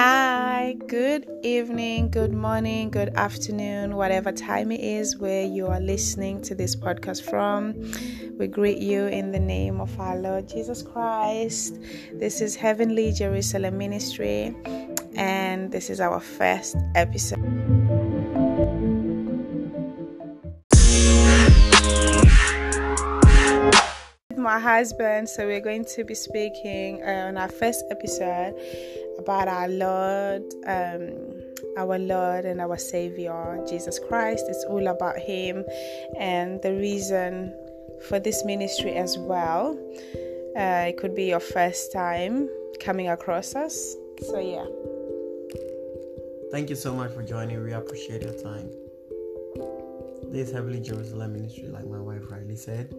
Hi, good evening, good morning, good afternoon, whatever time it is where you are listening to this podcast from. We greet you in the name of our Lord Jesus Christ. This is Heavenly Jerusalem Ministry, and this is our first episode. My husband, so we're going to be speaking uh, on our first episode about our Lord, um, our Lord and our Savior, Jesus Christ. It's all about Him and the reason for this ministry as well. Uh, it could be your first time coming across us. So, yeah. Thank you so much for joining. We appreciate your time. This Heavenly Jerusalem ministry, like my wife rightly said,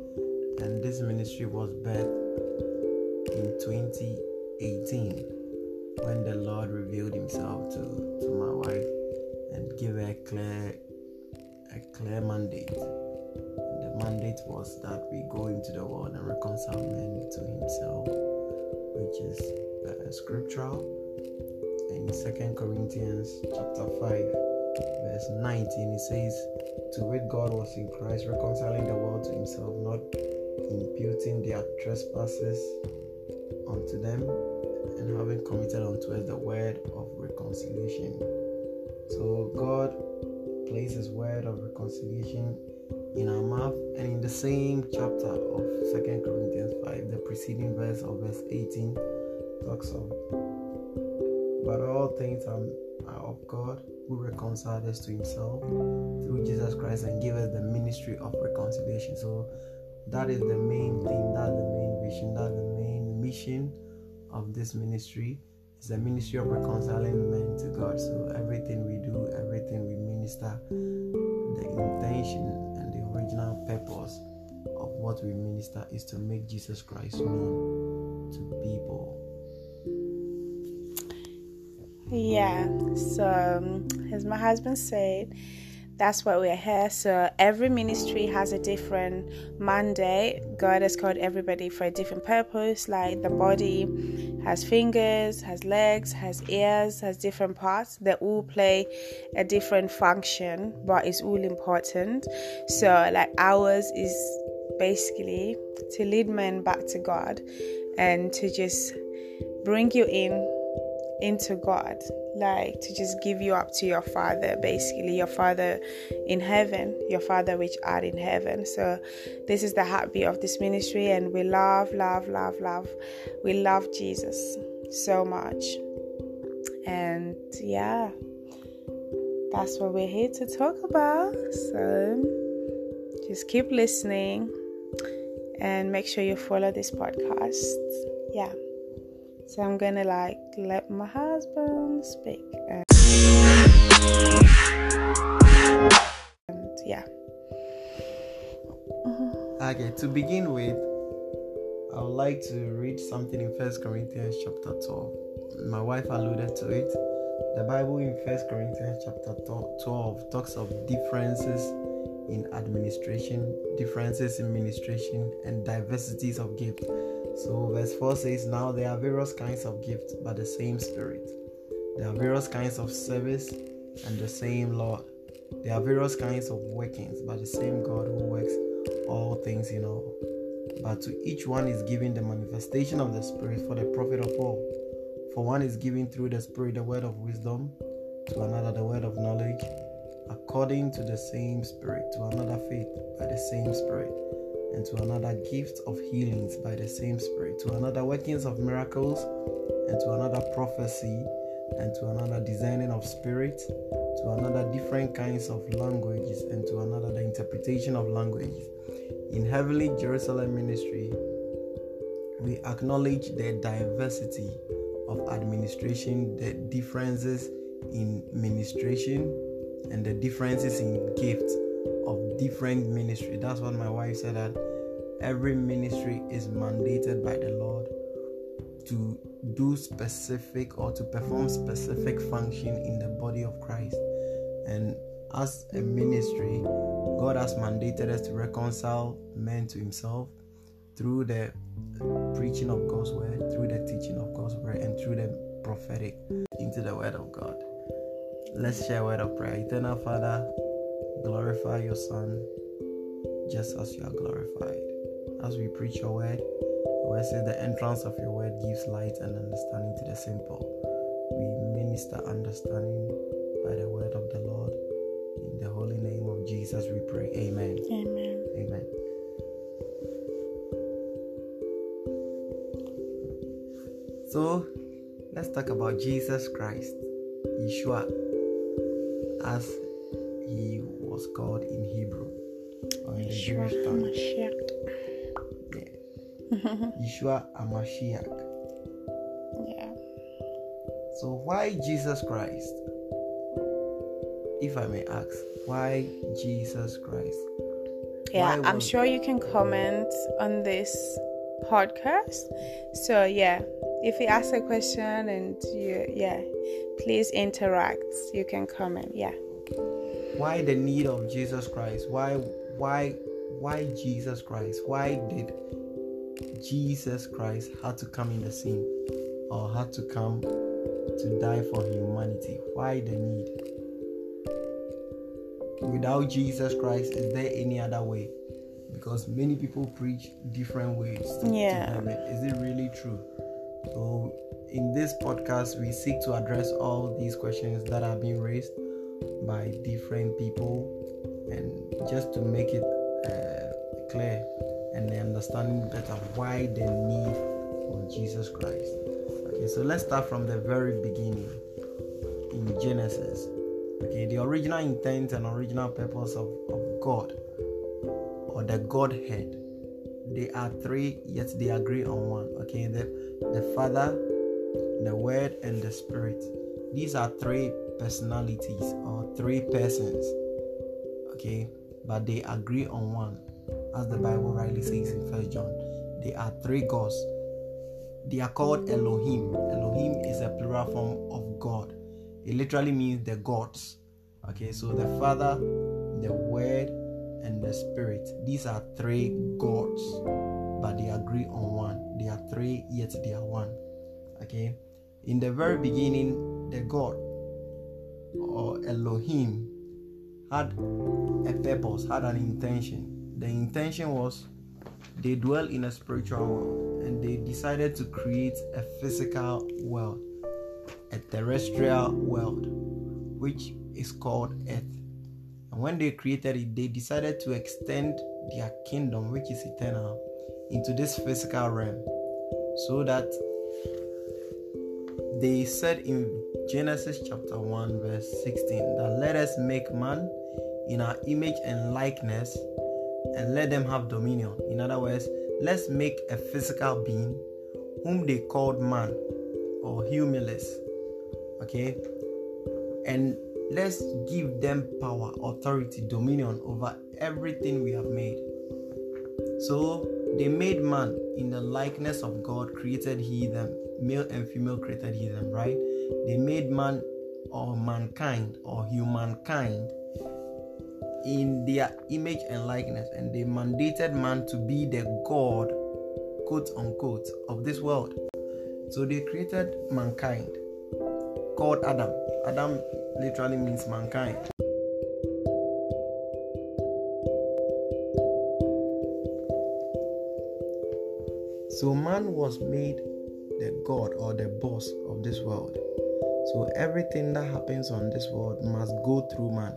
and this ministry was birthed in 2018 when the Lord revealed Himself to, to my wife and gave her a clear a clear mandate. The mandate was that we go into the world and reconcile men to Himself, which is uh, scriptural. In Second Corinthians chapter five, verse 19, it says, "To wit, God was in Christ, reconciling the world to Himself, not imputing their trespasses unto them." And having committed unto us the word of reconciliation. So God placed His word of reconciliation in our mouth, and in the same chapter of Second Corinthians 5, the preceding verse of verse 18 talks of, but all things are, are of God who reconciled us to Himself through Jesus Christ and gave us the ministry of reconciliation. So that is the main thing, that's the main vision, that's the main mission of this ministry is a ministry of reconciling men to God. So everything we do, everything we minister, the intention and the original purpose of what we minister is to make Jesus Christ known to people. Yeah, so um, as my husband said, that's why we're here. So every ministry has a different mandate. God has called everybody for a different purpose. Like the body has fingers, has legs, has ears, has different parts. They all play a different function, but it's all important. So like ours is basically to lead men back to God and to just bring you in into God, like to just give you up to your Father, basically, your Father in heaven, your Father which art in heaven. So, this is the heartbeat of this ministry, and we love, love, love, love. We love Jesus so much. And yeah, that's what we're here to talk about. So, just keep listening and make sure you follow this podcast. Yeah. So I'm gonna like let my husband speak. And, and yeah. Okay, to begin with, I would like to read something in First Corinthians chapter 12. My wife alluded to it. The Bible in First Corinthians chapter 12 talks of differences in administration, differences in ministration, and diversities of gifts. So, verse 4 says, Now there are various kinds of gifts, but the same Spirit. There are various kinds of service, and the same Lord. There are various kinds of workings, but the same God who works all things in all. But to each one is given the manifestation of the Spirit for the profit of all. For one is given through the Spirit the word of wisdom, to another the word of knowledge, according to the same Spirit, to another faith by the same Spirit and to another gifts of healings by the same Spirit, to another workings of miracles, and to another prophecy, and to another discerning of spirits, to another different kinds of languages, and to another the interpretation of languages. In Heavenly Jerusalem Ministry, we acknowledge the diversity of administration, the differences in ministration, and the differences in gifts of different ministry. That's what my wife said that every ministry is mandated by the Lord to do specific or to perform specific function in the body of Christ. And as a ministry, God has mandated us to reconcile men to Himself through the preaching of God's word, through the teaching of God's word, and through the prophetic into the word of God. Let's share a word of prayer. Eternal Father, glorify your Son just as you are glorified. As we preach your word, the word says the entrance of your word gives light and understanding to the simple. We minister understanding by the word of the Lord. In the holy name of Jesus, we pray. Amen. Amen. Amen. So, let's talk about Jesus Christ, Yeshua, as he was called in Hebrew or in the Yeshua Jewish tongue. Yeshua HaMashiach. Yeah. So, why Jesus Christ? If I may ask, why Jesus Christ? Yeah, Why I'm was- sure you can comment on this podcast. So yeah, if you ask a question and you yeah, please interact. You can comment. Yeah. why the need of Jesus Christ? Why why why Jesus Christ? Why did Jesus Christ had to come in the scene or had to come to die for humanity? Why the need? Without Jesus Christ, is there any other way? Because many people preach different ways to, to Yeah. heaven. Is it really true? So, in this podcast, we seek to address all these questions that are being raised by different people and just to make it uh, clear and understanding better why the need Jesus Christ. Okay, so let's start from the very beginning in Genesis. Okay, the original intent and original purpose of, of God or the Godhead. They are three, yet they agree on one. Okay, the, the Father, the Word, and the Spirit. These are three personalities or three persons. Okay, but they agree on one. As the Bible rightly says in First John, they are three gods. They are called Elohim. Elohim is a plural form of God. It literally means the gods. Okay, so the Father, the Word, and the Spirit. These are three gods, but they agree on one. They are three, yet they are one. Okay, in the very beginning, the God or Elohim had a purpose, had an intention. The intention was they dwell in a spiritual world and they decided to create a physical world, a terrestrial world, which is called Earth. And when they created it, they decided to extend their kingdom, which is eternal, into this physical realm so that they said in Genesis chapter 1, verse 16, that let us make man in our image and likeness and let them have dominion. In other words, let's make a physical being whom they called man or humulus. Okay? And let's give them power, authority, dominion over everything we have made. So they made man in the likeness of God, created he them, male and female created he them, right? They made man or mankind or humankind in their image and likeness, and they mandated man to be the God, quote unquote, of this world. So they created mankind called Adam. Adam literally means mankind. So man was made the God or the boss of this world. So everything that happens on this world must go through man.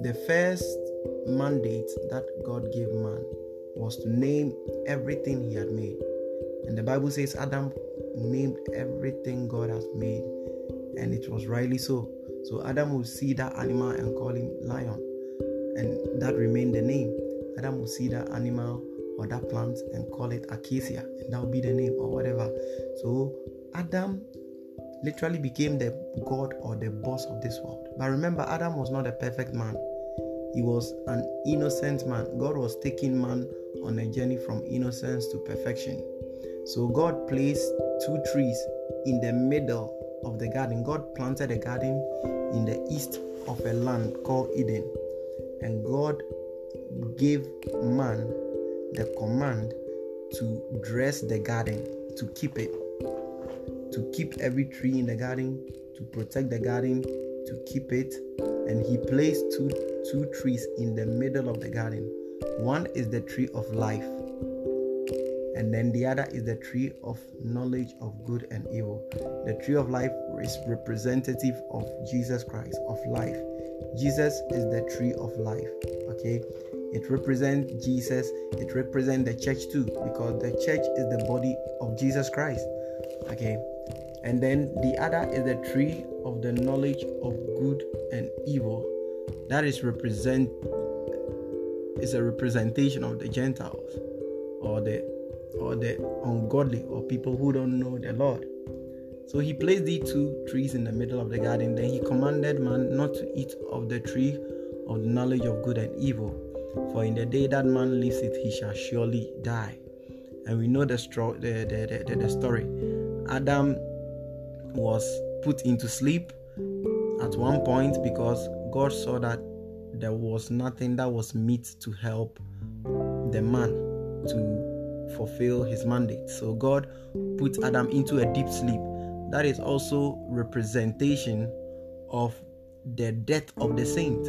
The first mandate that God gave man was to name everything he had made. And the Bible says Adam named everything God has made, and it was rightly so. So Adam will see that animal and call him lion, and that remained the name. Adam will see that animal or that plant and call it acacia, and that will be the name or whatever. So Adam literally became the God or the boss of this world. But remember, Adam was not a perfect man. He was an innocent man. God was taking man on a journey from innocence to perfection. So God placed two trees in the middle of the garden. God planted a garden in the east of a land called Eden. And God gave man the command to dress the garden, to keep it, to keep every tree in the garden, to protect the garden, to keep it. And he placed two, two trees in the middle of the garden. One is the tree of life, and then the other is the tree of knowledge of good and evil. The tree of life is representative of Jesus Christ, of life. Jesus is the tree of life. Okay, it represents Jesus, it represents the church too, because the church is the body of Jesus Christ. Okay, and then the other is the tree of the knowledge of good and evil. That is represent is a representation of the Gentiles or the or the ungodly or people who don't know the Lord. So he placed these two trees in the middle of the garden. Then he commanded man not to eat of the tree of the knowledge of good and evil. For in the day that man leaves it, he shall surely die. And we know the, stro- the, the, the, the story. Adam was put into sleep at one point because God saw that there was nothing that was meet to help the man to fulfill his mandate. So God put Adam into a deep sleep. That is also representation of the death of the saint.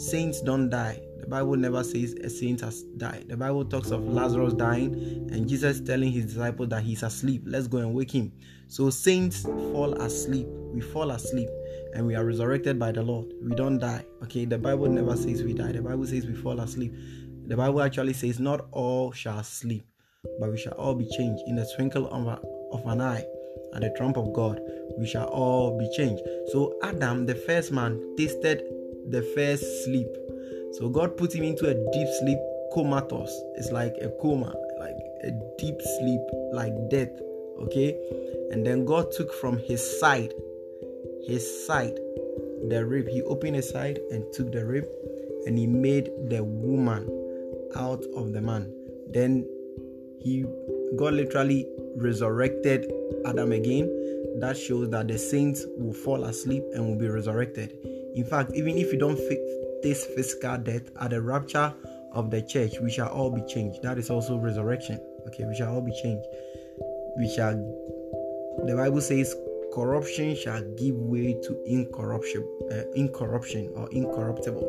Saints don't die. Bible never says a saint has died. The Bible talks of Lazarus dying and Jesus telling his disciples that he's asleep. Let's go and wake him. So saints fall asleep. We fall asleep and we are resurrected by the Lord. We don't die. Okay, the Bible never says we die. The Bible says we fall asleep. The Bible actually says not all shall sleep, but we shall all be changed in the twinkle of an eye. At the trump of God, we shall all be changed. So Adam, the first man, tasted the first sleep. So God put him into a deep sleep, comatose. It's like a coma, like a deep sleep, like death. Okay, and then God took from his side his side, the rib. He opened his side and took the rib and he made the woman out of the man. Then he God literally resurrected Adam again. That shows that the saints will fall asleep and will be resurrected. In fact, even if you don't face physical death at the rapture of the church, we shall all be changed. That is also resurrection. Okay, we shall all be changed. We shall, the Bible says, corruption shall give way to incorruption, uh, incorruption or incorruptible.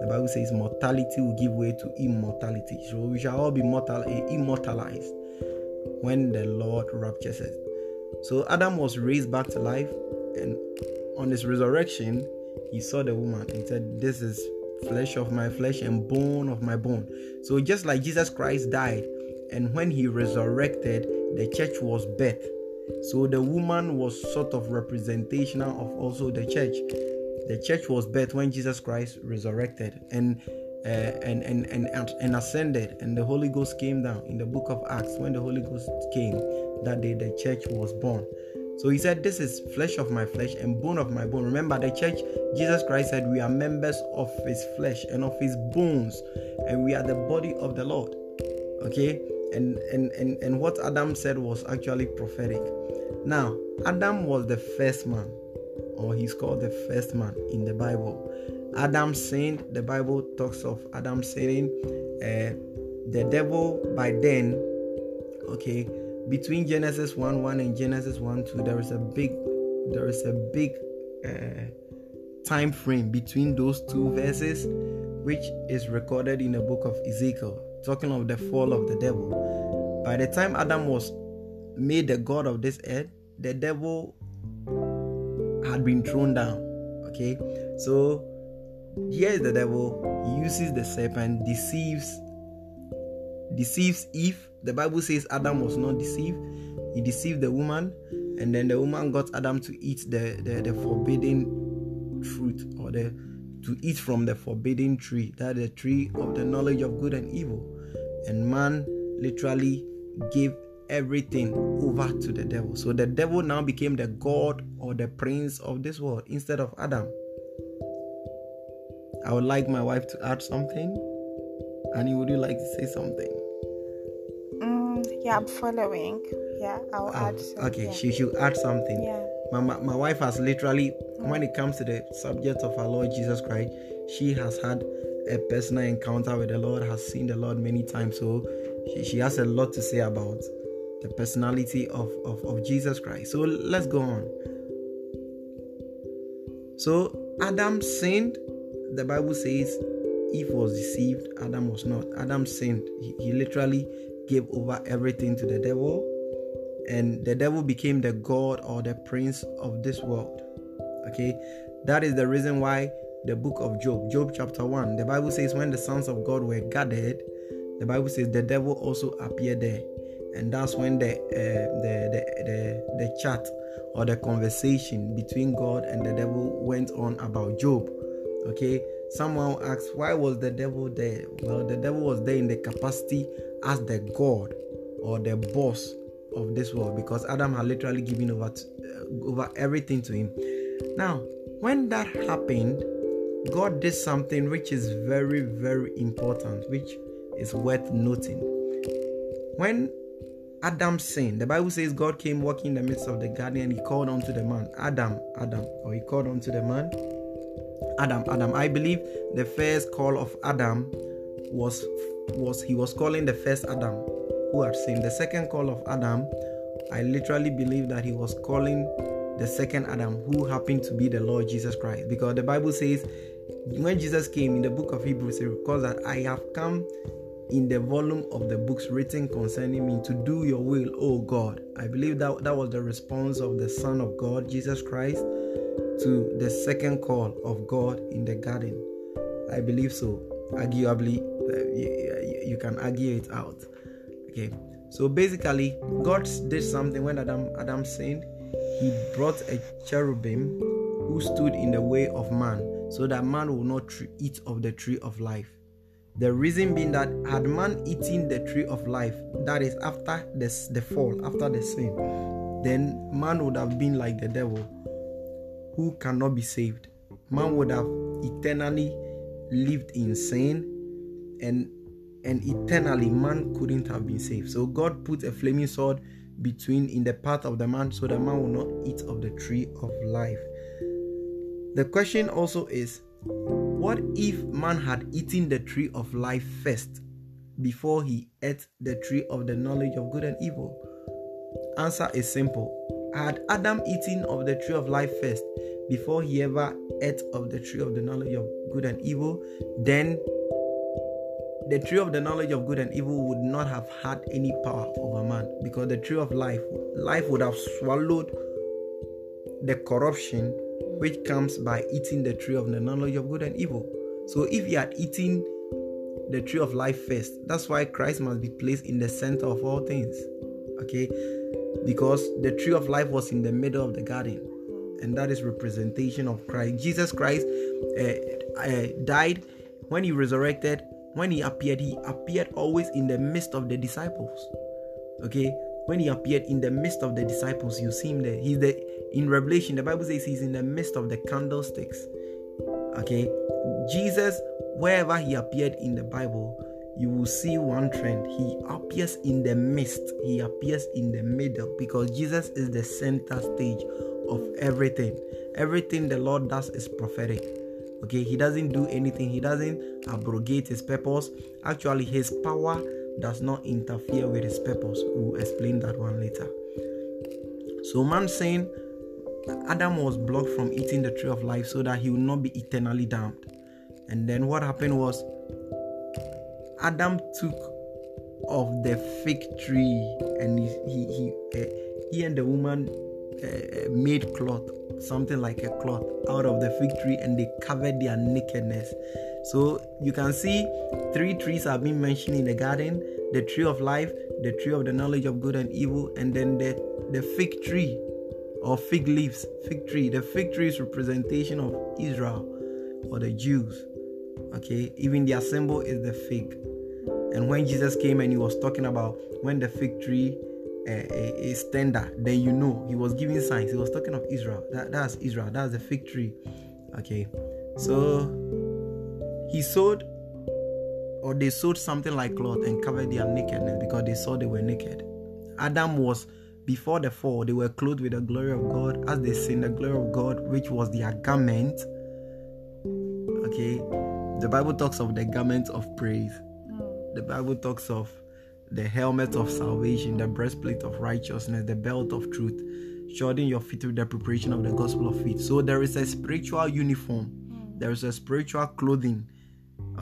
The Bible says mortality will give way to immortality. So we shall all be mortal, uh, immortalized when the Lord raptures us. So Adam was raised back to life, and on his resurrection, he saw the woman and said, This is flesh of my flesh and bone of my bone. So just like Jesus Christ died, and when he resurrected, the church was birthed so the woman was sort of representational of also the church. The church was birthed when Jesus Christ resurrected and uh, and, and and and ascended, and the Holy Ghost came down in the book of Acts. When the Holy Ghost came, that day the church was born. So he said, This is flesh of my flesh and bone of my bone. Remember, the church, Jesus Christ said, We are members of his flesh and of his bones, and we are the body of the Lord. Okay? and, and, and, and what Adam said was actually prophetic. Now, Adam was the first man, or he's called the first man in the Bible. Adam sinned, the Bible talks of Adam sinning. Uh, the devil by then, okay, between Genesis 1 1 and Genesis 1 2, there is a big, there is a big uh, time frame between those two verses, which is recorded in the book of Ezekiel talking of the fall of the devil. By the time Adam was made the god of this earth, the devil had been thrown down. Okay, so here is the devil. He uses the serpent, deceives, deceives Eve. The Bible says Adam was not deceived. He deceived the woman, and then the woman got Adam to eat the, the, the forbidden fruit or the to eat from the forbidden tree, that the tree of the knowledge of good and evil. And man literally gave everything over to the devil. So the devil now became the God or the prince of this world instead of Adam. I would like my wife to add something. Annie, would you like to say something? Mm, yeah, I'm following. Yeah, I'll oh, add. Some, okay, yeah. she should add something. Yeah. My, my, my wife has literally, when it comes to the subject of our Lord Jesus Christ, she has had a personal encounter with the Lord, has seen the Lord many times. So she, she has a lot to say about the personality of, of, of Jesus Christ. So let's go on. So Adam sinned. The Bible says Eve was deceived, Adam was not. Adam sinned. He, he literally gave over everything to the devil, and the devil became the God or the prince of this world. Okay, that is the reason why the book of Job, Job chapter 1, the Bible says, When the sons of God were gathered, the Bible says the devil also appeared there. And that's when the, uh, the, the, the, the chat or the conversation between God and the devil went on about Job. Okay, someone asked, Why was the devil there? Well, the devil was there in the capacity as the God or the boss of this world because Adam had literally given over, to, uh, over everything to him. Now, when that happened, God did something which is very, very important, which is worth noting. When Adam sinned, the Bible says God came walking in the midst of the garden and he called unto the man, Adam, Adam, or he called unto the man, Adam, Adam. I believe the first call of Adam was was he was calling the first Adam who had sinned. The second call of Adam, I literally believe that he was calling the second Adam who happened to be the Lord Jesus Christ because the Bible says when Jesus came in the book of Hebrews, it records that I have come in the volume of the books written concerning me to do your will, O God. I believe that that was the response of the Son of God, Jesus Christ, to the second call of God in the garden. I believe so. Arguably, uh, you, you can argue it out. Okay. So basically, God did something when Adam Adam sinned. He brought a cherubim who stood in the way of man so that man will not eat of the tree of life. The reason being that had man eaten the tree of life, that is after the, the fall, after the sin, then man would have been like the devil who cannot be saved. Man would have eternally lived in sin and and eternally man couldn't have been saved. So God put a flaming sword between in the path of the man so the man will not eat of the tree of life. The question also is what if man had eaten the tree of life first before he ate the tree of the knowledge of good and evil? Answer is simple. Had Adam eaten of the tree of life first before he ever ate of the tree of the knowledge of good and evil, then the tree of the knowledge of good and evil would not have had any power over man because the tree of life life would have swallowed the corruption which comes by eating the tree of the knowledge of good and evil. So if you had eaten the tree of life first, that's why Christ must be placed in the center of all things. Okay? Because the tree of life was in the middle of the garden. And that is representation of Christ. Jesus Christ uh, uh, died when he resurrected. When he appeared, he appeared always in the midst of the disciples. Okay, when he appeared in the midst of the disciples, you see him there. He's the in Revelation, the Bible says he's in the midst of the candlesticks. Okay, Jesus, wherever he appeared in the Bible, you will see one trend. He appears in the midst, he appears in the middle because Jesus is the center stage of everything. Everything the Lord does is prophetic. Okay, he doesn't do anything, he doesn't abrogate his purpose. Actually, his power does not interfere with his purpose. We'll explain that one later. So, man saying Adam was blocked from eating the tree of life so that he would not be eternally damned. And then what happened was Adam took of the fig tree and he he he, uh, he and the woman uh, made cloth something like a cloth out of the fig tree and they covered their nakedness so you can see three trees have been mentioned in the garden the tree of life the tree of the knowledge of good and evil and then the the fig tree or fig leaves, fig tree. The fig tree is representation of Israel or the Jews. Okay, even their symbol is the fig. And when Jesus came and he was talking about when the fig tree uh, is tender, then you know he was giving signs. He was talking of Israel. That, that's Israel. That's the fig tree. Okay, so he sowed or they sewed something like cloth and covered their nakedness because they saw they were naked. Adam was before the fall, they were clothed with the glory of God as they seen the glory of God, which was their garment. Okay, the Bible talks of the garment of praise. Mm. The Bible talks of the helmet of salvation, the breastplate of righteousness, the belt of truth, shodding your feet with the preparation of the gospel of faith. So there is a spiritual uniform, mm. there is a spiritual clothing,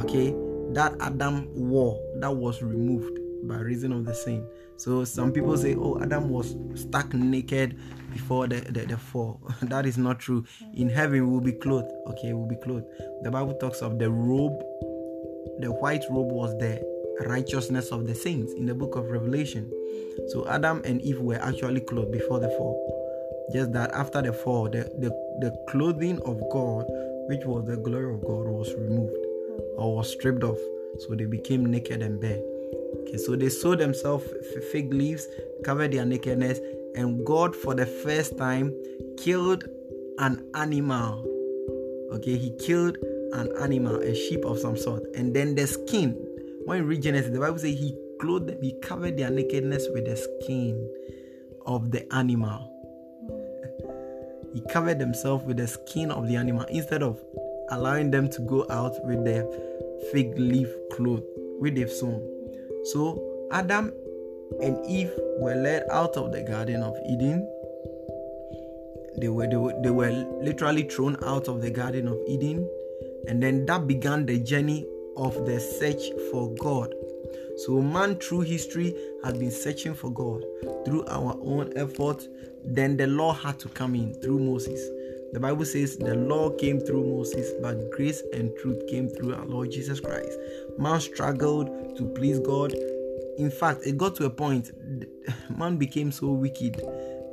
okay, that Adam wore that was removed by reason of the sin. So some people say, oh, Adam was stuck naked before the, the, the fall. that is not true. In heaven, we'll be clothed. Okay, we'll be clothed. The Bible talks of the robe. The white robe was the righteousness of the saints in the book of Revelation. So Adam and Eve were actually clothed before the fall. Just that after the fall, the, the, the clothing of God, which was the glory of God, was removed or was stripped off. So they became naked and bare. Okay, so they sewed themselves fig leaves, covered their nakedness, and God, for the first time, killed an animal. Okay, He killed an animal, a sheep of some sort, and then the skin. When you read Genesis, the Bible says He clothed them, He covered their nakedness with the skin of the animal. he covered himself with the skin of the animal instead of allowing them to go out with their fig leaf cloth, with they've sewn. So Adam and Eve were led out of the Garden of Eden. They were, they were, they were literally thrown out of the Garden of Eden. And then that began the journey of the search for God. So, man through history has been searching for God through our own effort. Then the law had to come in through Moses. The Bible says the law came through Moses, but grace and truth came through our Lord Jesus Christ. Man struggled to please God. In fact, it got to a point, man became so wicked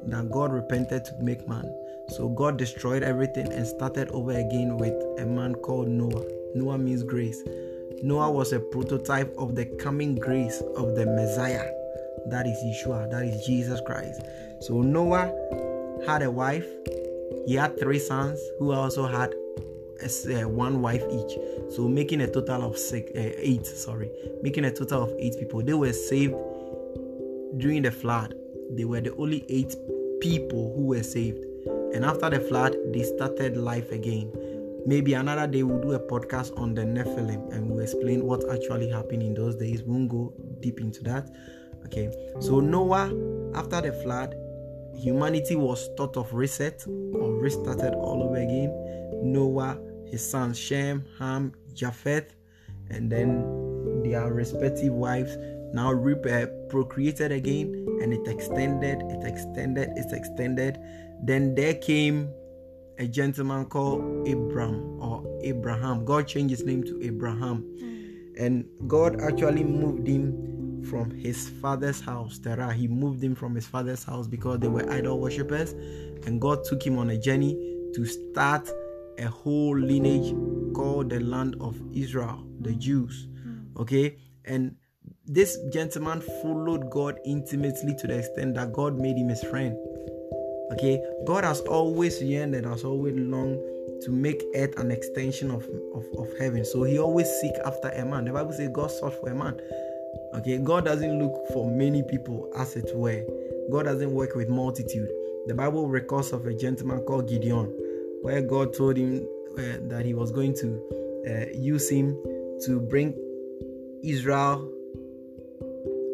that God repented to make man. So God destroyed everything and started over again with a man called Noah. Noah means grace. Noah was a prototype of the coming grace of the Messiah. That is Yeshua, that is Jesus Christ. So Noah had a wife he had three sons who also had uh, one wife each. So making a total of six uh, eight sorry. Making a total of eight people. They were saved during the flood. They were the only eight people who were saved. And after the flood they started life again. Maybe another day we'll do a podcast on the nephilim and we'll explain what actually happened in those days. We won't go deep into that. Okay. So noah after the flood humanity was thought of reset or restarted all over again. Noah, his sons Shem, Ham, Japheth, and then their respective wives now uh, procreated again, and it extended, it extended, it extended. Then there came a gentleman called Abram or Abraham. God changed his name to Abraham, and God actually moved him from his father's house, Terah. He moved him from his father's house because they were idol worshippers, and God took him on a journey to start a whole lineage called the land of Israel, the Jews. Hmm. Okay, and this gentleman followed God intimately to the extent that God made him his friend. Okay, God has always yearned and has always longed to make earth an extension of, of, of heaven. So he always seek after a man. The Bible says God sought for a man. Okay, God doesn't look for many people, as it were. God doesn't work with multitude. The Bible records of a gentleman called Gideon, where God told him uh, that he was going to uh, use him to bring Israel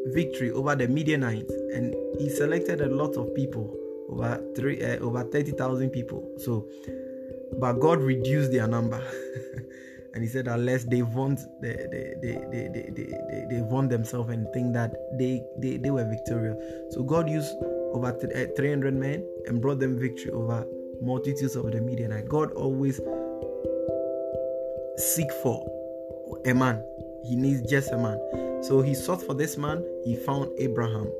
victory over the Midianites, and he selected a lot of people, over three, uh, over thirty thousand people. So, but God reduced their number. and he said unless they want they they, they, they, they, they, want themselves and think that they, they they were victorious so god used over 300 eh, men and brought them victory over multitudes of the midianite god always seek for a man. He needs just a man. So he sought for this man. He found abraham.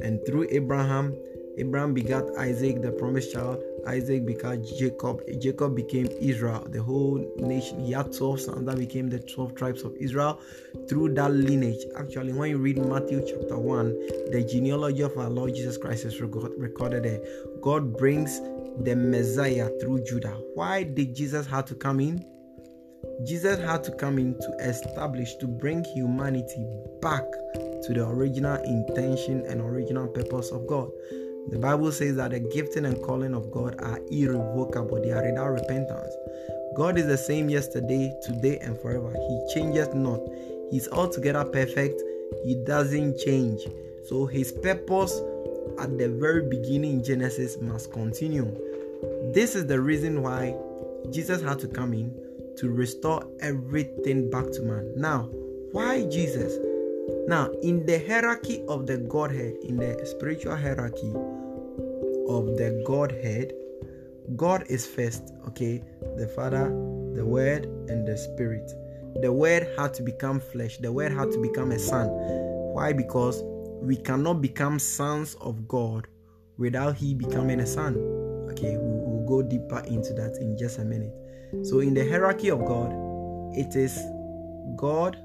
And through abraham abraham begat isaac the promised child Isaac became Jacob. Jacob became Israel. The whole nation. He had 12 sons that became the 12 tribes of Israel through that lineage. Actually, when you read Matthew chapter 1, the genealogy of our Lord Jesus Christ is recorded there. God brings the Messiah through Judah. Why did Jesus have to come in? Jesus had to come in to establish, to bring humanity back to the original intention and original purpose of God. The Bible says that the gifting and calling of God are irrevocable, they are without repentance. God is the same yesterday, today, and forever. He changes not. He's altogether perfect he doesn't change. So his purpose at the very beginning in Genesis must continue. This is the reason why Jesus had to come in to restore everything back to man. Now, why Jesus? Now, in the hierarchy of the Godhead, in the spiritual hierarchy of the Godhead, God is first, okay? The Father, the Word, and the Spirit. The Word had to become flesh, the Word had to become a son. Why? Because we cannot become sons of God without He becoming a son. Okay, we'll, go deeper into that in just a minute. So, in the hierarchy of God, it is God,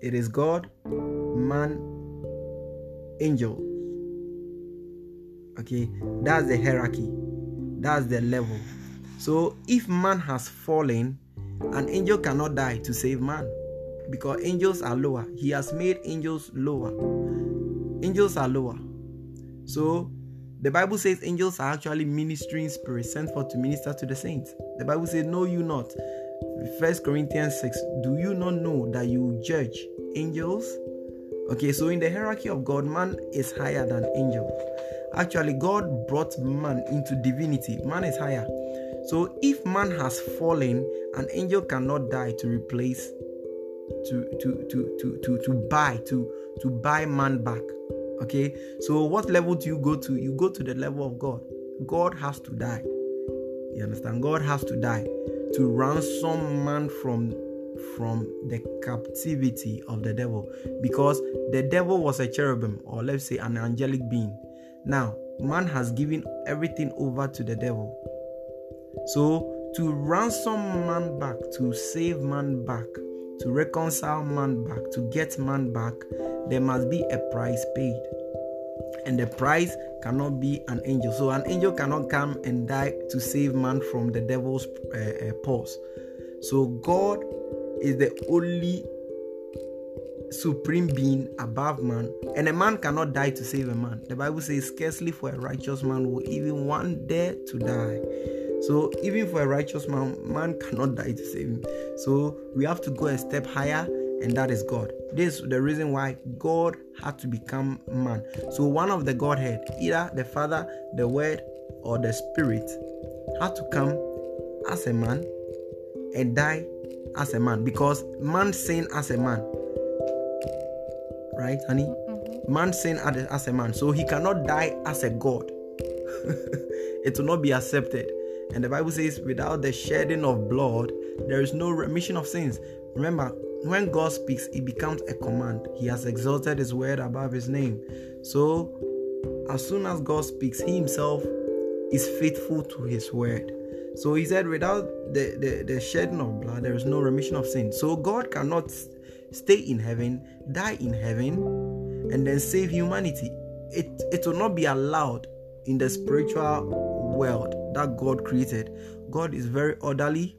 it is God, man, angel. Okay, that's the hierarchy, that's the level. So, if man has fallen, an angel cannot die to save man because angels are lower. He has made angels lower. Angels are lower. So the Bible says angels are actually ministering spirits sent forth to minister to the saints. The Bible says, Know you not. First Corinthians 6. Do you not know that you judge angels? Okay, so in the hierarchy of God, man is higher than angels. Actually, God brought man into divinity. Man is higher. So if man has fallen, an angel cannot die to replace to to to to to, to buy to to buy man back okay so what level do you go to you go to the level of god god has to die you understand god has to die to ransom man from from the captivity of the devil. Because the devil was a cherubim or let's say an angelic being. Now man has given everything over to the devil. So to ransom man back to save man back to reconcile man back, to get man back, there must be a price paid. And the price cannot be an angel. So an angel cannot come and die to save man from the devil's uh, uh, paws. So God is the only supreme being above man, and a man cannot die to save a man. The Bible says, Scarcely for a righteous man will even one dare to die. So even for a righteous man, man cannot die to save him. So we have to go a step higher, and that is God. This is the reason why God had to become man. So one of the Godhead, either the Father, the Word, or the Spirit, had to come as a man and die as a man because man sinned as a man. Right, honey? Mm-hmm. Man sinned as a man, so he cannot die as a God. it will not be accepted. And the Bible says, without the shedding of blood, there is no remission of sins. Remember, when God speaks, it becomes a command. He has exalted his word above his name. So, as soon as God speaks, he himself is faithful to his word. So he said, without the, the, the shedding of blood, there is no remission of sin. So God cannot stay in heaven, die in heaven, and then save humanity. It, it will not be allowed in the spiritual world that God created, God is very orderly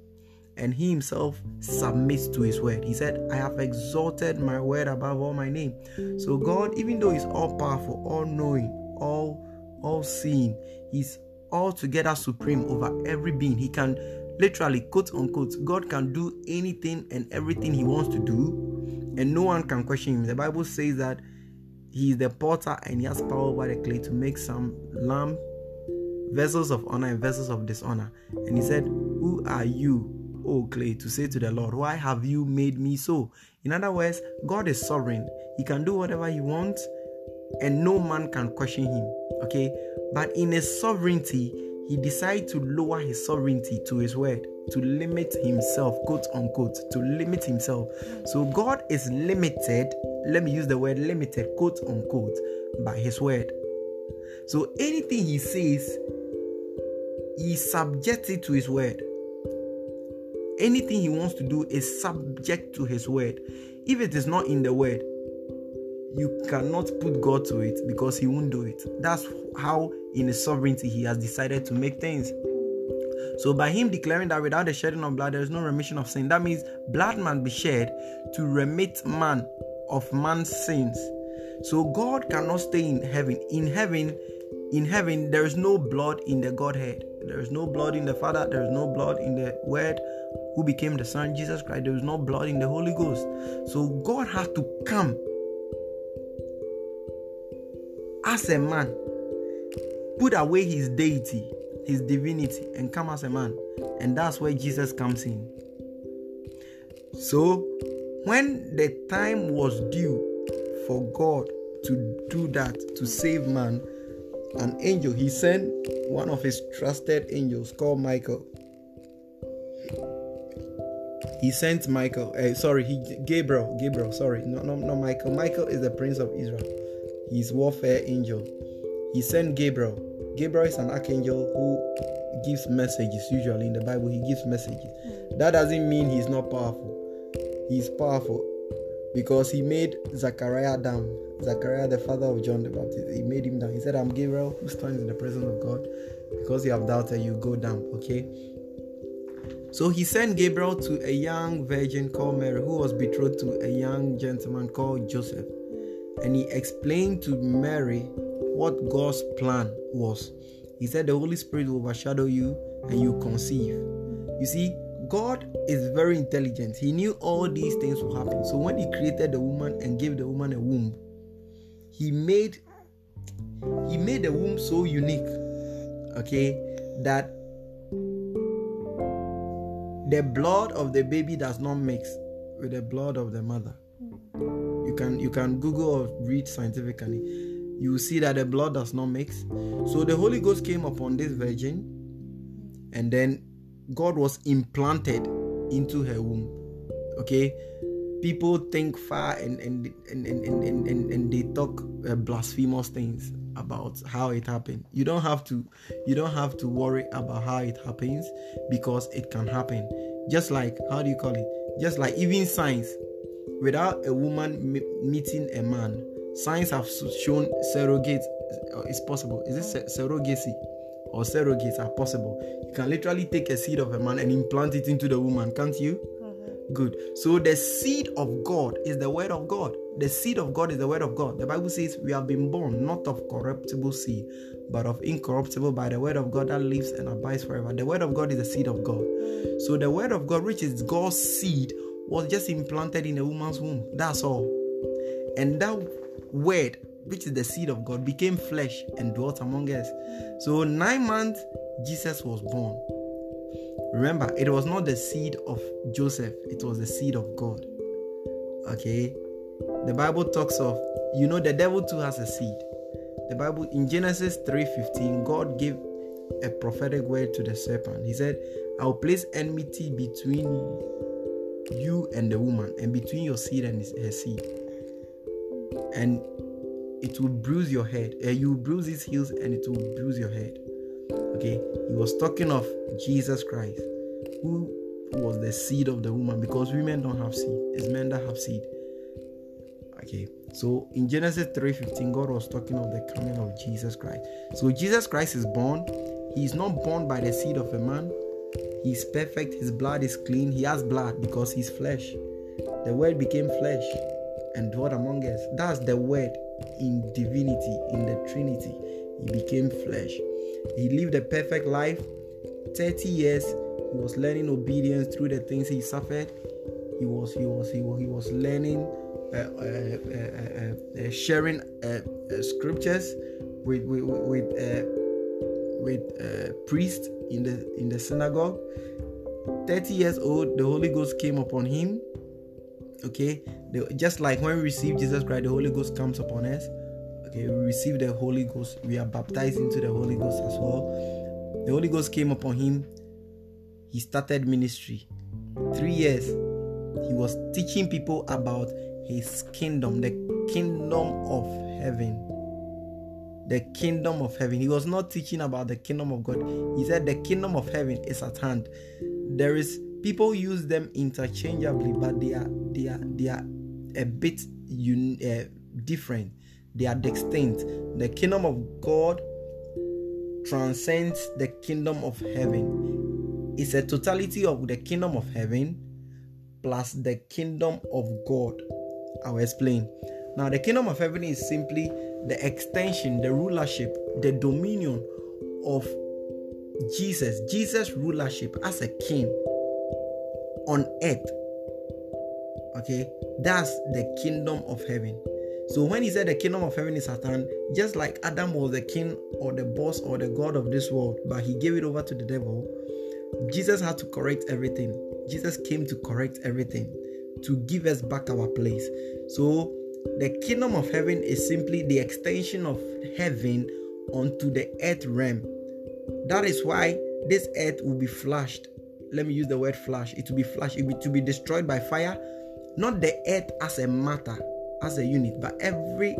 and he himself submits to his word. He said, I have exalted my word above all my name. So God, even though he's all powerful, all knowing, all all seeing, he's altogether supreme over every being. He can literally quote unquote, God can do anything and everything he wants to do, and no one can question him. The Bible says that he is the potter and he has power over the clay to make some lamb vessels of honor and vessels of dishonor. And he said, Who are you, O clay, to say to the Lord, Why have you made me so? In other words, God is sovereign. He can do whatever he wants, and no man can question him. Okay? But in his sovereignty, he decided to lower his sovereignty to his word, to limit himself, quote unquote, to limit himself. So God is limited, let me use the word limited, quote unquote, by his word. So anything he says he subjects it to his word. Anything he wants to do is subject to his word. If it is not in the word, you cannot put God to it because he won't do it. That's how, in his sovereignty, he has decided to make things. So, by him declaring that without the shedding of blood, there is no remission of sin, that means blood must be shed to remit man of man's sins. So, God cannot stay in heaven. In heaven, in heaven, there is no blood in the Godhead. There is no blood in the Father, there is no blood in the Word who became the Son, Jesus Christ. There was no blood in the Holy Ghost. So God had to come as a man, put away his deity, his divinity, and come as a man. And that's where Jesus comes in. So, when the time was due for God to do that, to save man, an angel, he sent one of his trusted angels called Michael. He sent Michael, uh, sorry, he Gabriel, Gabriel, sorry, no, no, no, Michael. Michael is the prince of Israel. He's warfare angel. He sent Gabriel. Gabriel is an archangel who gives messages. Usually in the Bible, he gives messages. That doesn't mean he's not powerful. He's powerful because he made Zachariah dumb. Zachariah, the father of John the Baptist, he made him down. He said, I'm Gabriel who stands in the presence of God. Because you have doubted, you go down. Okay? So he sent Gabriel to a young virgin called Mary who was betrothed to a young gentleman called Joseph. And he explained to Mary what God's plan was. He said, The Holy Spirit will overshadow you and you conceive. You see, God is very intelligent. He knew all these things would happen. So when he created the woman and gave the woman a womb, he made he made the womb so unique, okay, that the blood of the baby does not mix with the blood of the mother. You can you can Google or read scientifically. You see that the blood does not mix. So the Holy Ghost came upon this virgin, and then God was implanted into her womb. Okay, people think far and and and and and, and, and they talk uh, blasphemous things about how it happened. You don't have to you don't have to worry about how it happens because it can happen. Just like how do you call it? Just like even science, without a woman meeting a man, science have shown surrogates uh, is possible. Is it surrogacy? Or surrogates are possible. You can literally take a seed of a man and implant it into the woman, can't you? Good. So the seed of God is the word of God. The seed of God is the word of God. The Bible says we have been born not of corruptible seed, but of incorruptible by the word of God that lives and abides forever. The word of God is the seed of God. So the word of God, which is God's seed, was just implanted in a woman's womb. That's all. And that word, which is the seed of God, became flesh and dwelt among us. So nine months, Jesus was born. Remember, it was not the seed of Joseph, it was the seed of God. Okay? The Bible talks of, you know, the devil too has a seed. The Bible in Genesis 3:15, God gave a prophetic word to the serpent. He said, I'll place enmity between you and the woman, and between your seed and her seed. And it will bruise your head. Uh, you bruise his heels, and it will bruise your head. Okay, he was talking of Jesus Christ, who was the seed of the woman, because women don't have seed, it's men that have seed. Okay, so in Genesis 3:15, God was talking of the coming of Jesus Christ. So Jesus Christ is born. He is not born by the seed of a man. He's perfect. His blood is clean. He has blood because he's flesh. The word became flesh and dwelt among us. That's the word in divinity, in the Trinity. He became flesh. He lived a perfect life. 30 years he was learning obedience through the things he suffered. He was he was he was, he was learning uh, uh, uh, sharing scriptures with with with, with priests in the in the synagogue. 30 years old, the Holy Ghost came upon him. Okay, the, just like when we receive Jesus Christ, the Holy Ghost comes upon us Okay, we receive the Holy Ghost. We are baptized into the Holy Ghost as well. The Holy Ghost came upon him. He started ministry. Three years, he was teaching people about his kingdom, the kingdom of heaven. The kingdom of heaven. He was not teaching about the kingdom of God. He said the kingdom of heaven is at hand. There is people use them interchangeably, but they are they are they are a bit un, uh, different they are distinct. The kingdom of God transcends the kingdom of heaven. It's a totality of the kingdom of heaven plus the kingdom of God. I'll explain. Now, the kingdom of heaven is simply the extension, the rulership, the dominion of Jesus, Jesus' rulership as a king. on earth. Okay, that's the kingdom of heaven. So when he said the kingdom of heaven is at hand, just like Adam was the king or the boss or the god of this world, but he gave it over to the devil, Jesus had to correct everything. Jesus came to correct everything, to give us back our place. So the kingdom of heaven is simply the extension of heaven onto the earth realm. That is why this earth will be flashed. Let me use the word flash. It will be flashed. It will be to be destroyed by fire. Not the earth as a matter, as a unit, but every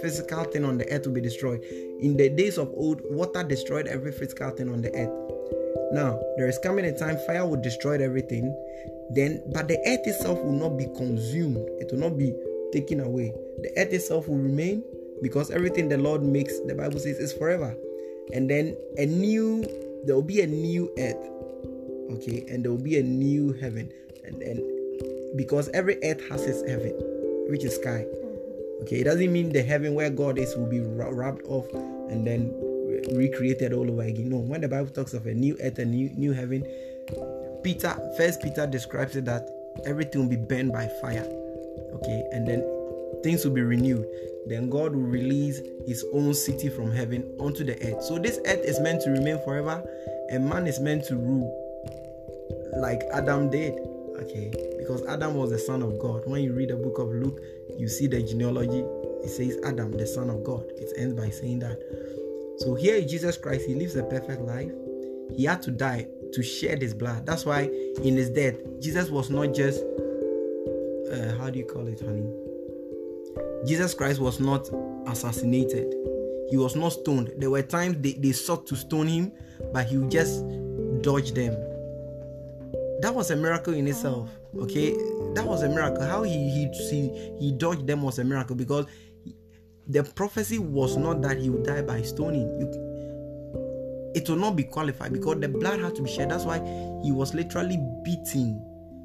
physical thing on the earth will be destroyed. In the days of old, water destroyed every physical thing on the earth. Now, there is coming a time fire will destroy everything, then but the earth itself will not be consumed. It will not be taken away. The earth itself will remain because everything the Lord makes, the Bible says, is forever. And then a new, there will be a new earth, okay, and there will be a new heaven, and then because every earth has its heaven, which is sky. Mm-hmm. Okay, it doesn't mean the heaven where God is will be wrapped off and then recreated all over again. No, when the Bible talks of a new earth and new new heaven, Peter, First Peter describes it that everything will be burned by fire. Okay, and then things will be renewed. Then God will release His own city from heaven onto the earth. So this earth is meant to remain forever, and man is meant to rule like Adam did. Okay, because Adam was the son of God. When you read the book of Luke, you see the genealogy. It says Adam, the son of God. It ends by saying that. So here Jesus Christ, he lives a perfect life. He had to die to shed his blood. That's why in his death, Jesus was not just uh, how do you call it, honey? Jesus Christ was not assassinated. He was not stoned. There were times they, they sought to stone him, but he would just dodge them. That was a miracle in itself. Okay, that was a miracle. How he he he, he dodged them was a miracle because the prophecy was not that he would die by stoning. You, it will not be qualified because the blood had to be shed. That's why he was literally beaten.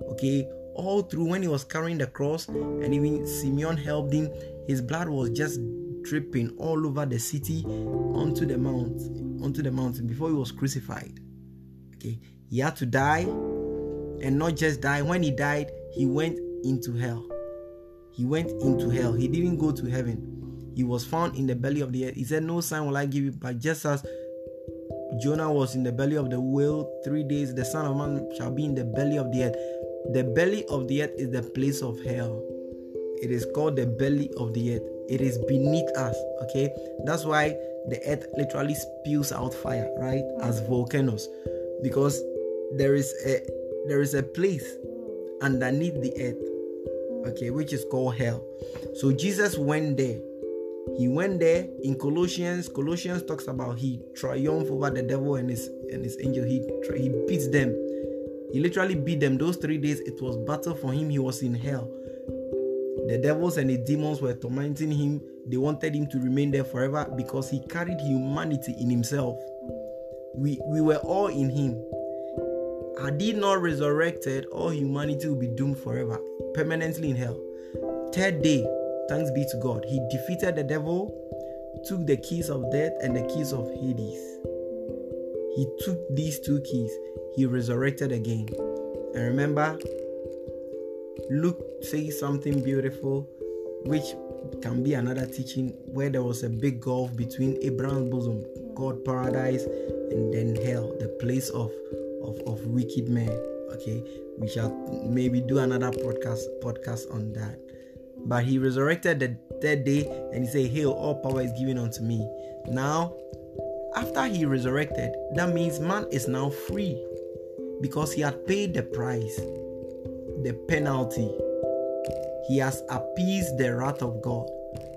Okay, all through when he was carrying the cross, and even Simeon helped him, his blood was just dripping all over the city onto the mount, onto the mountain before he was crucified. Okay, he had to die, and not just die. When he died, he went into hell. He went into hell. He didn't go to heaven. He was found in the belly of the earth. He said, No sign will I give you, but just as Jonah was in the belly of the whale three days, the Son of Man shall be in the belly of the earth. The belly of the earth is the place of hell. It is called the belly of the earth. It is beneath us. Okay, that's why the earth literally spews out fire, right? As mm. volcanoes, because there is a there is a place underneath the earth, okay, which is called hell. So Jesus went there. He went there in Colossians. Colossians talks about he triumphed over the devil and his and his angel. He he beats them he literally beat them those three days. It was battle for him. He was in hell. The devils and the demons were tormenting him. They wanted him to remain there forever because he carried humanity in himself. We, we were all in him. Had he not resurrected, all humanity will be doomed forever, permanently in hell. Third day, thanks be to God, he defeated the devil, took the keys of death and the keys of Hades. He took these two keys he resurrected again. And remember, Luke says something beautiful, which can be another teaching where there was a big gulf between Abraham's bosom, God paradise, and then hell, the place of, of, of wicked men. Okay, we shall maybe do another podcast podcast on that. But he resurrected the third day and he said, Hail, all power is given unto me. Now, after he resurrected, that means man is now free because he had paid the price, the penalty. He has appeased the wrath of God.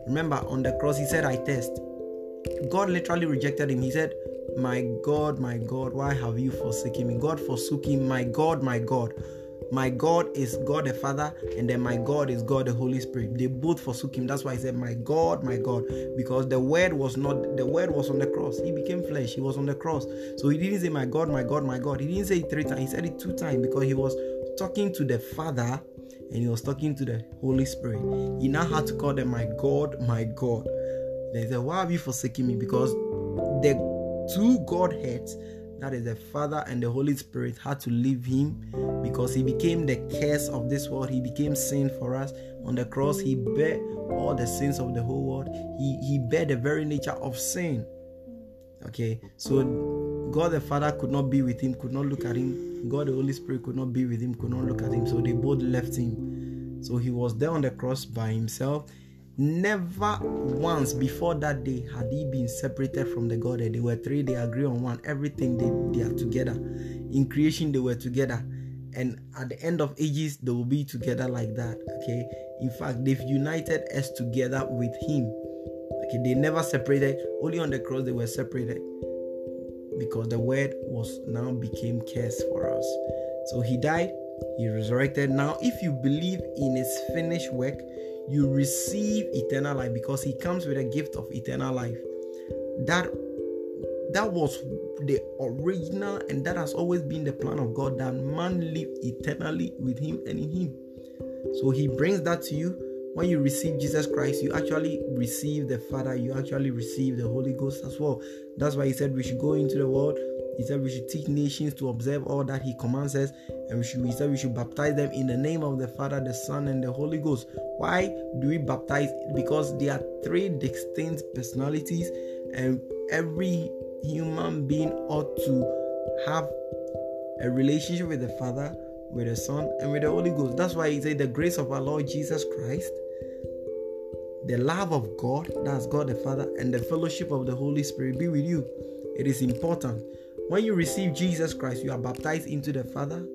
Remember, on the cross, he said, I test. God literally rejected him. He said, My God, my God, why have you forsaken me? God forsook him. My God, my God. My God is God the Father, and then my God is God the Holy Spirit. They both forsook him. That's why he said, My God, my God. Because the word was not the word was on the cross. He became flesh. He was on the cross. So he didn't say, My God, my God, my God. He didn't say it three times. He said it two times because he was talking to the Father and he was talking to the Holy Spirit. He now had to call them my God, my God. They said, Why have you forsaken me? Because the two Godheads that is the Father and the Holy Spirit, had to leave him because he became the curse of this world. He became sin for us. On the cross, he bare all the sins of the whole world. He, he bare the very nature of sin. Okay, so God the Father could not be with him, could not look at him. God the Holy Spirit could not be with him, could not look at him. So they both left him. So he was there on the cross by himself. Never once before that day had he been separated from the Godhead. They were three, they agree on one. Everything they, they are together. In creation, they were together. And at the end of ages, they will be together like that. Okay. In fact, they've united us together with him. Okay, they never separated, only on the cross they were separated because the word was now became curse for us. So he died, he resurrected. Now, if you believe in his finished work, you receive eternal life because he comes with a gift of eternal life. That that was the original and that has always been the plan of God that man live eternally with him and in him. So he brings that to you when you receive Jesus Christ, you actually receive the Father, you actually receive the Holy Ghost as well. That's why he said we should go into the world. He said we should teach nations to observe all that he commands us, and we should, he said we should baptize them in the name of the Father, the Son, and the Holy Ghost. Why do we baptize? Because there are three distinct personalities, and every human being ought to have a relationship with the Father, with the Son, and with the Holy Ghost. That's why he said the grace of our Lord Jesus Christ the love of God, that's God the Father, and the fellowship of the Holy Spirit be with you. It is important. When you receive Jesus Christ, you are baptized into the Father,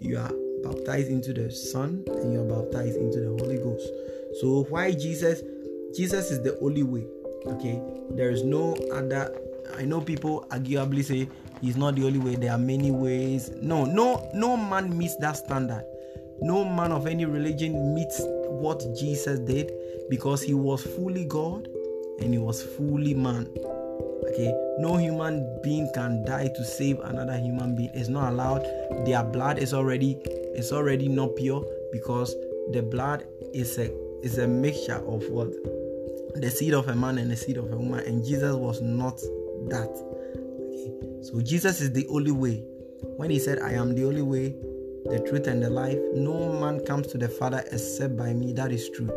you are baptized into the Son, and you are baptized into the Holy Ghost. So, why Jesus? Jesus is the only way. Okay, there is no other. I know people arguably say he's not the only way. There are many ways. No, no, no man meets that standard. No man of any religion meets what Jesus did because he was fully God and he was fully man. Okay, no human being can die to save another human being. It's not allowed. Their blood is already it's already not pure because the blood is a is a mixture of what the seed of a man and the seed of a woman, and Jesus was not that. Okay, so Jesus is the only way. When he said, "I am the only way, the truth, and the life," no man comes to the Father except by me. That is true.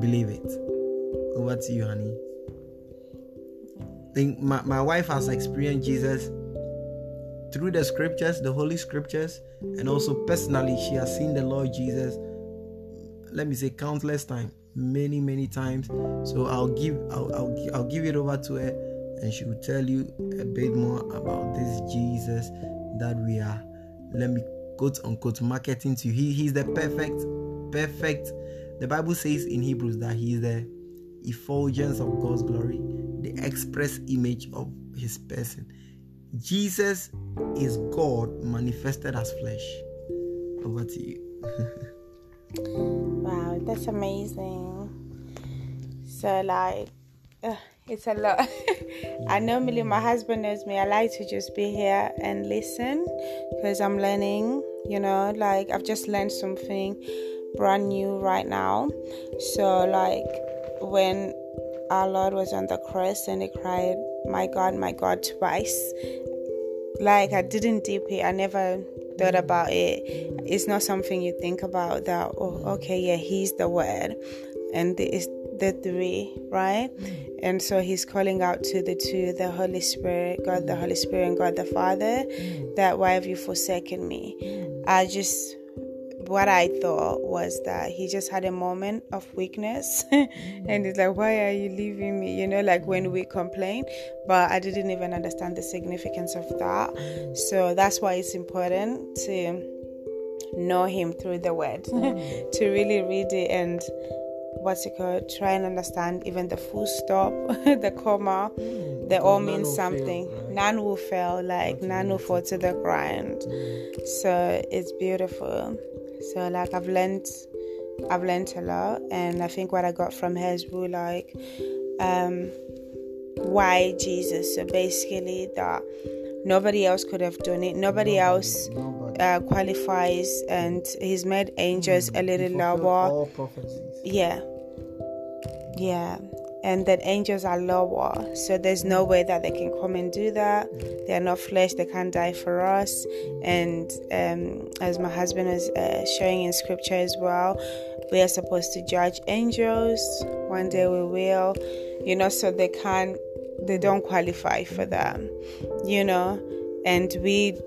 Believe it. Over to you, honey. Think my, my wife has experienced Jesus through the scriptures, the holy scriptures, and also personally, she has seen the Lord Jesus. Let me say countless times, many many times. So I'll give I'll, I'll, I'll give it over to her, and she will tell you a bit more about this Jesus that we are. Let me quote unquote marketing to you. He he's the perfect, perfect the Bible says in Hebrews that he is the effulgence of God's glory, the express image of his person. Jesus is God manifested as flesh. Over to you. wow, that's amazing. So, like, uh, it's a lot. I normally, my husband knows me, I like to just be here and listen because I'm learning, you know, like, I've just learned something brand new right now. So, like, when our Lord was on the cross and he cried, My God, my God, twice, like, I didn't deep it, I never thought mm. about it. It's not something you think about that, oh, okay, yeah, he's the word. And it's the three, right? Mm. And so he's calling out to the two, the Holy Spirit, God the Holy Spirit, and God the Father, mm. that why have you forsaken me? I just what I thought was that he just had a moment of weakness and he's like, Why are you leaving me? You know, like when we complain. But I didn't even understand the significance of that. So that's why it's important to know him through the word, to really read it and what's it called? Try and understand even the full stop, the comma. Mm, they all mean something. Fail, right? None will fail, like none will fall to the ground. So it's beautiful. So like I've learned I've learned a lot and I think what I got from her is really like um why Jesus. So basically that nobody else could have done it. Nobody, else. Uh, qualifies and he's made angels mm, a little lower. Yeah. Yeah. And that angels are lower. So there's no way that they can come and do that. They're not flesh they can't die for us. And um, as my husband is uh, showing in scripture as well we are supposed to judge angels. One day we will you know so they can't they don't qualify for that you know. And we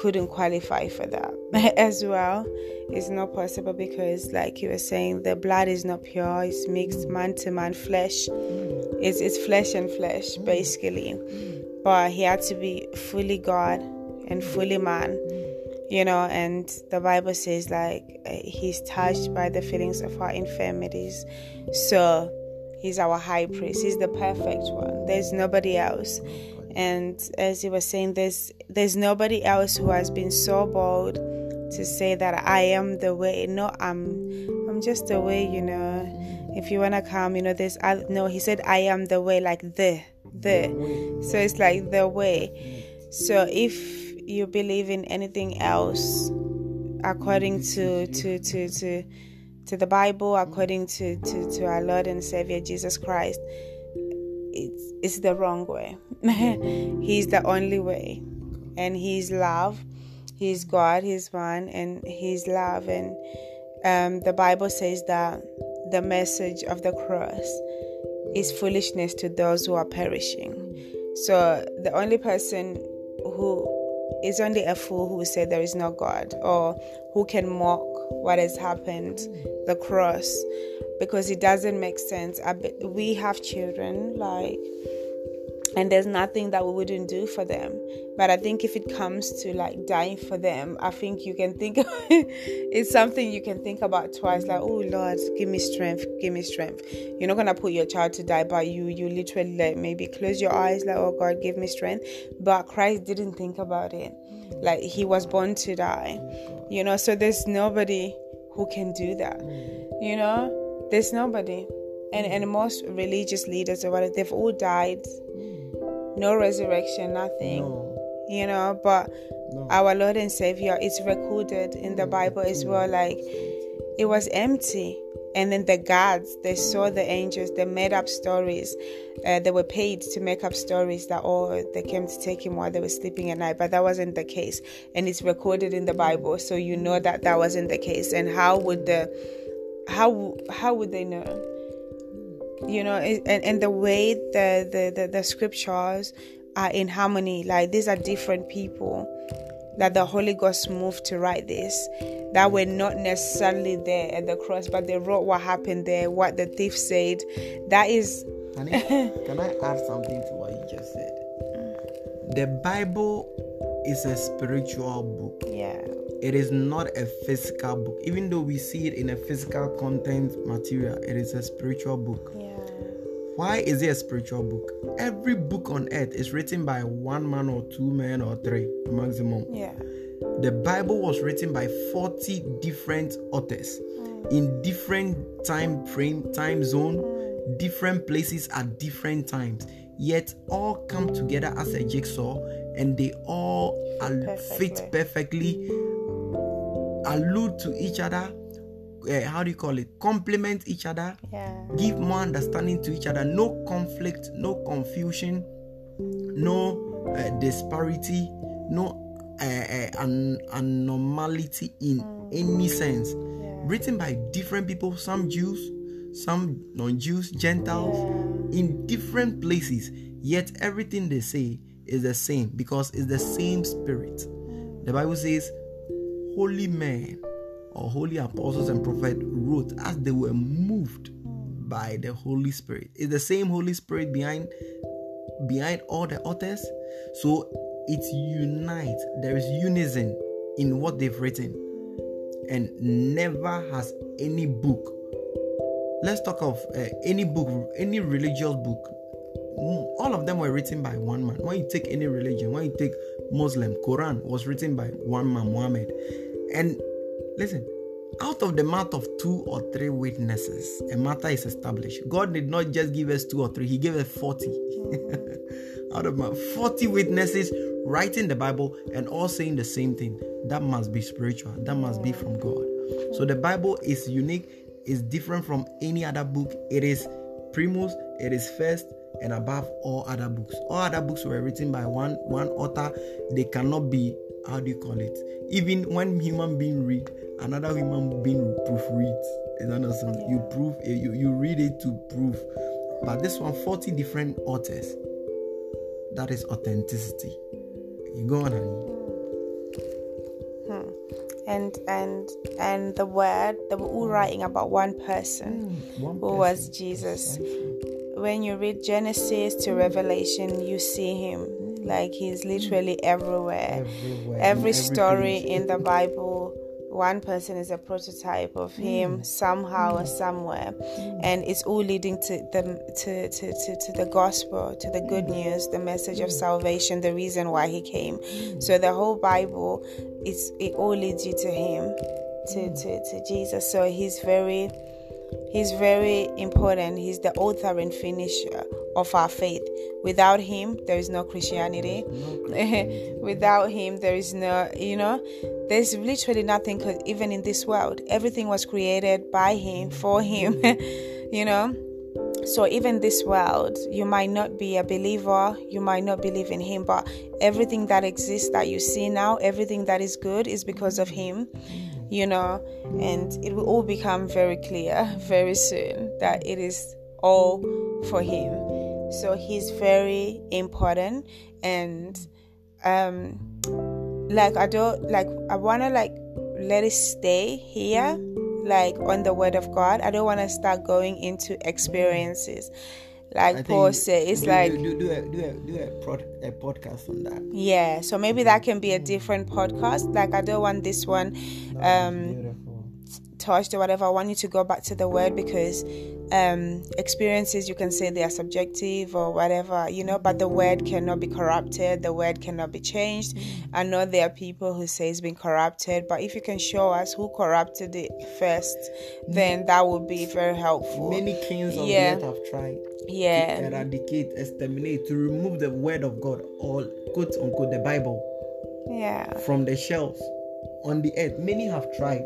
couldn't qualify for that as well. It's not possible because, like you were saying, the blood is not pure. It's mixed mm. man to man flesh. Mm. It's it's flesh and flesh mm. basically. But he had to be fully God and fully man, you know. And the Bible says like uh, he's touched by the feelings of our infirmities. So he's our high priest. He's the perfect one. There's nobody else and as he was saying there's there's nobody else who has been so bold to say that I am the way. No I'm I'm just the way you know. If you want to come you know there's no he said I am the way like the the. So it's like the way. So if you believe in anything else according to to to to to the Bible according to to, to our Lord and Savior Jesus Christ it's it's the wrong way. he's the only way, and He's love. He's God. He's one, and He's love. And um, the Bible says that the message of the cross is foolishness to those who are perishing. So the only person who is only a fool who say there is no God or who can mock what has happened, the cross because it doesn't make sense. we have children, like, and there's nothing that we wouldn't do for them. But I think if it comes to like dying for them, I think you can think it's something you can think about twice. Like, oh Lord, give me strength, give me strength. You're not gonna put your child to die, but you you literally like maybe close your eyes, like, oh God, give me strength. But Christ didn't think about it. Like He was born to die, you know. So there's nobody who can do that, you know there's nobody. And and most religious leaders or whatever, they've all died. No resurrection, nothing. No. You know, but no. our Lord and Savior, is recorded in the Bible as well. Like it was empty. And then the gods, they saw the angels, they made up stories. Uh, they were paid to make up stories that, oh, they came to take him while they were sleeping at night. But that wasn't the case. And it's recorded in the Bible. So you know that that wasn't the case. And how would the how how would they know you know and, and the way the, the, the, the scriptures are in harmony like these are different people that the holy ghost moved to write this that were not necessarily there at the cross but they wrote what happened there what the thief said. That is Honey, can i add something to what you just said? The bible is a spiritual book. Yeah it is not a physical book even though we see it in a physical content material it is a spiritual book yeah. why is it a spiritual book every book on earth is written by one man or two men or three maximum yeah the bible was written by 40 different authors mm. in different time frame time zone mm. different places at different times yet all come together as a jigsaw and they all perfectly. fit perfectly allude to each other uh, how do you call it complement each other yeah. give more understanding to each other no conflict no confusion no uh, disparity no uh, an anomality in mm. any sense yeah. written by different people some jews some non-jews gentiles yeah. in different places yet everything they say is the same because it's the same spirit the bible says holy men or holy apostles and prophets wrote as they were moved by the Holy Spirit. It's the same Holy Spirit behind behind all the authors. So it unites. There is unison in what they've written. And never has any book. Let's talk of uh, any book, any religious book. All of them were written by one man. When you take any religion, when you take Muslim, Quran was written by one man, Muhammad. And listen, out of the mouth of two or three witnesses, a matter is established. God did not just give us two or three, He gave us 40. Mm-hmm. out of my 40 witnesses writing the Bible and all saying the same thing. That must be spiritual, that must be from God. So the Bible is unique, is different from any other book. It is primus, it is first and above all other books. All other books were written by one one author. They cannot be how do you call it? Even when human being read, another human being proofreads. Is that not so? You prove you, you read it to prove. But this one, 40 different authors. That is authenticity. You go on, honey. Hmm. And and and the word they were all writing about one person, Mm, one who person. was Jesus. When you read Genesis to Revelation, you see him like he's literally everywhere. Everywhere. Every story in the Bible, one person is a prototype of him mm. somehow or mm. somewhere, mm. and it's all leading to the to, to, to, to the gospel, to the good news, the message of salvation, the reason why he came. So the whole Bible is it all leads you to him, to, to, to Jesus. So he's very He's very important. He's the author and finisher of our faith. Without him, there is no Christianity. Without him, there is no, you know, there's literally nothing, even in this world, everything was created by him, for him, mm-hmm. you know. So even this world, you might not be a believer, you might not believe in him, but everything that exists that you see now, everything that is good is because of mm-hmm. him you know, and it will all become very clear very soon that it is all for him. So he's very important, and um, like I don't like I wanna like let it stay here, like on the Word of God. I don't want to start going into experiences. Like I Paul said, it's do, like do, do, do a do a do a, prod, a podcast on that. yeah. So maybe that can be a different podcast. Like I don't want this one um touched or whatever, I want you to go back to the word because um, experiences you can say they are subjective or whatever, you know, but the word cannot be corrupted, the word cannot be changed. I know there are people who say it's been corrupted, but if you can show us who corrupted it first, then that would be very helpful. Many kings of Yeah. the earth have tried to Yeah, eradicate, exterminate, to remove the word of God or quote unquote the Bible yeah, from the shelves on the earth. Many have tried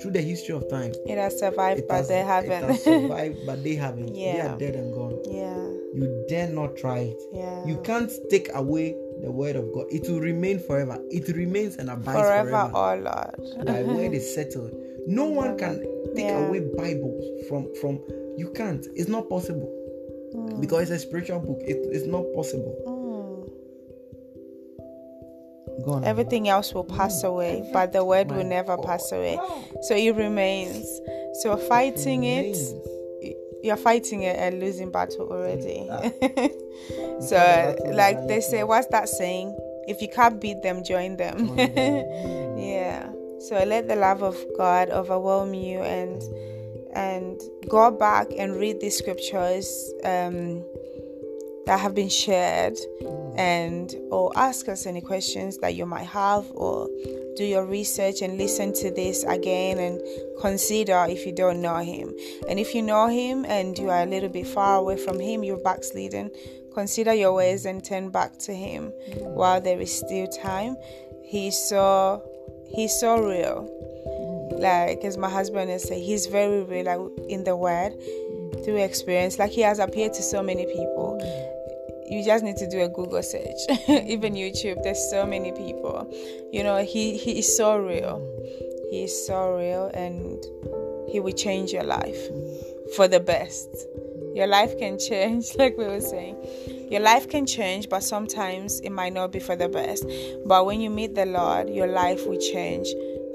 through the history of time. it has survived, It but has, they haven't. It has survived, but they haven't. They Yeah. are dead and gone. yeah, You dare not try it. yeah. You can't take away the word of God. It will remain forever. It remains and abides forever, forever. oh Lord. Thy word is settled. No one can take Yeah. away Bibles from from. You can't. It's not possible Mm. because it's a spiritual book. It, it's not possible. Mm. Go on. Everything else will pass away, but the word will never God. pass away. So it remains. So fighting it, remains. you're fighting a, a losing battle already. Ah. so, battle like they say, what's that saying? If you can't beat them, join them. Join them. yeah. So let the love of God overwhelm you and and go back and read these scriptures um, that have been shared and or ask us any questions that you might have or do your research and listen to this again and consider if you don't know him. And if you know him and you are a little bit far away from him you're backsliding consider your ways and turn back to him while there is still time. He's so he's so real like as my husband is said he's very real like in the word through experience. Like he has appeared to so many people. You just need to do a google search even youtube. There's so many people. You know he he is so real. He is so real and he will change your life for the best. Your life can change like we were saying. Your life can change but sometimes it might not be for the best. But when you meet the lord your life will change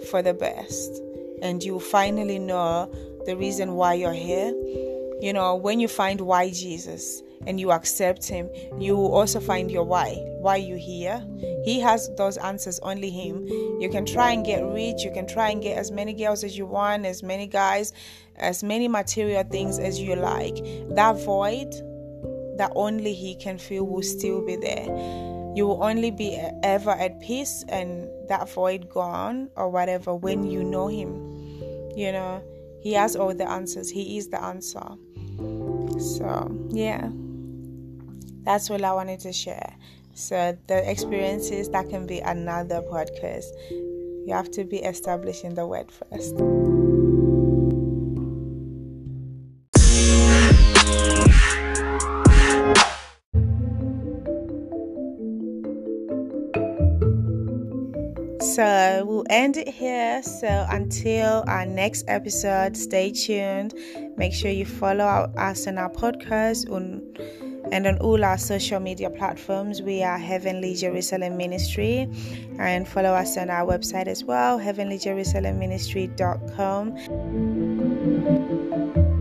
for the best and you finally know the reason why you're here. You know when you find why jesus and you accept him you will also find your why. Why you here? He has those answers only him. You can try and get rich. You can try and get as many girls as you want as many guys as many material things as you like. That void that only he can fill will still be there. You will only be ever at peace and that void gone or whatever when you know him you know? He has all the answers. He is the answer. So yeah. That's all i wanted to share. So the experiences that can be another podcast. You have to be established in the word first so we'll end it here. So until our next episode, stay tuned. Make sure you follow us on our podcast on and on all our social media platforms. We are Heavenly Jerusalem Ministry and follow us on our website as well, heavenlyjerusalemministry.com.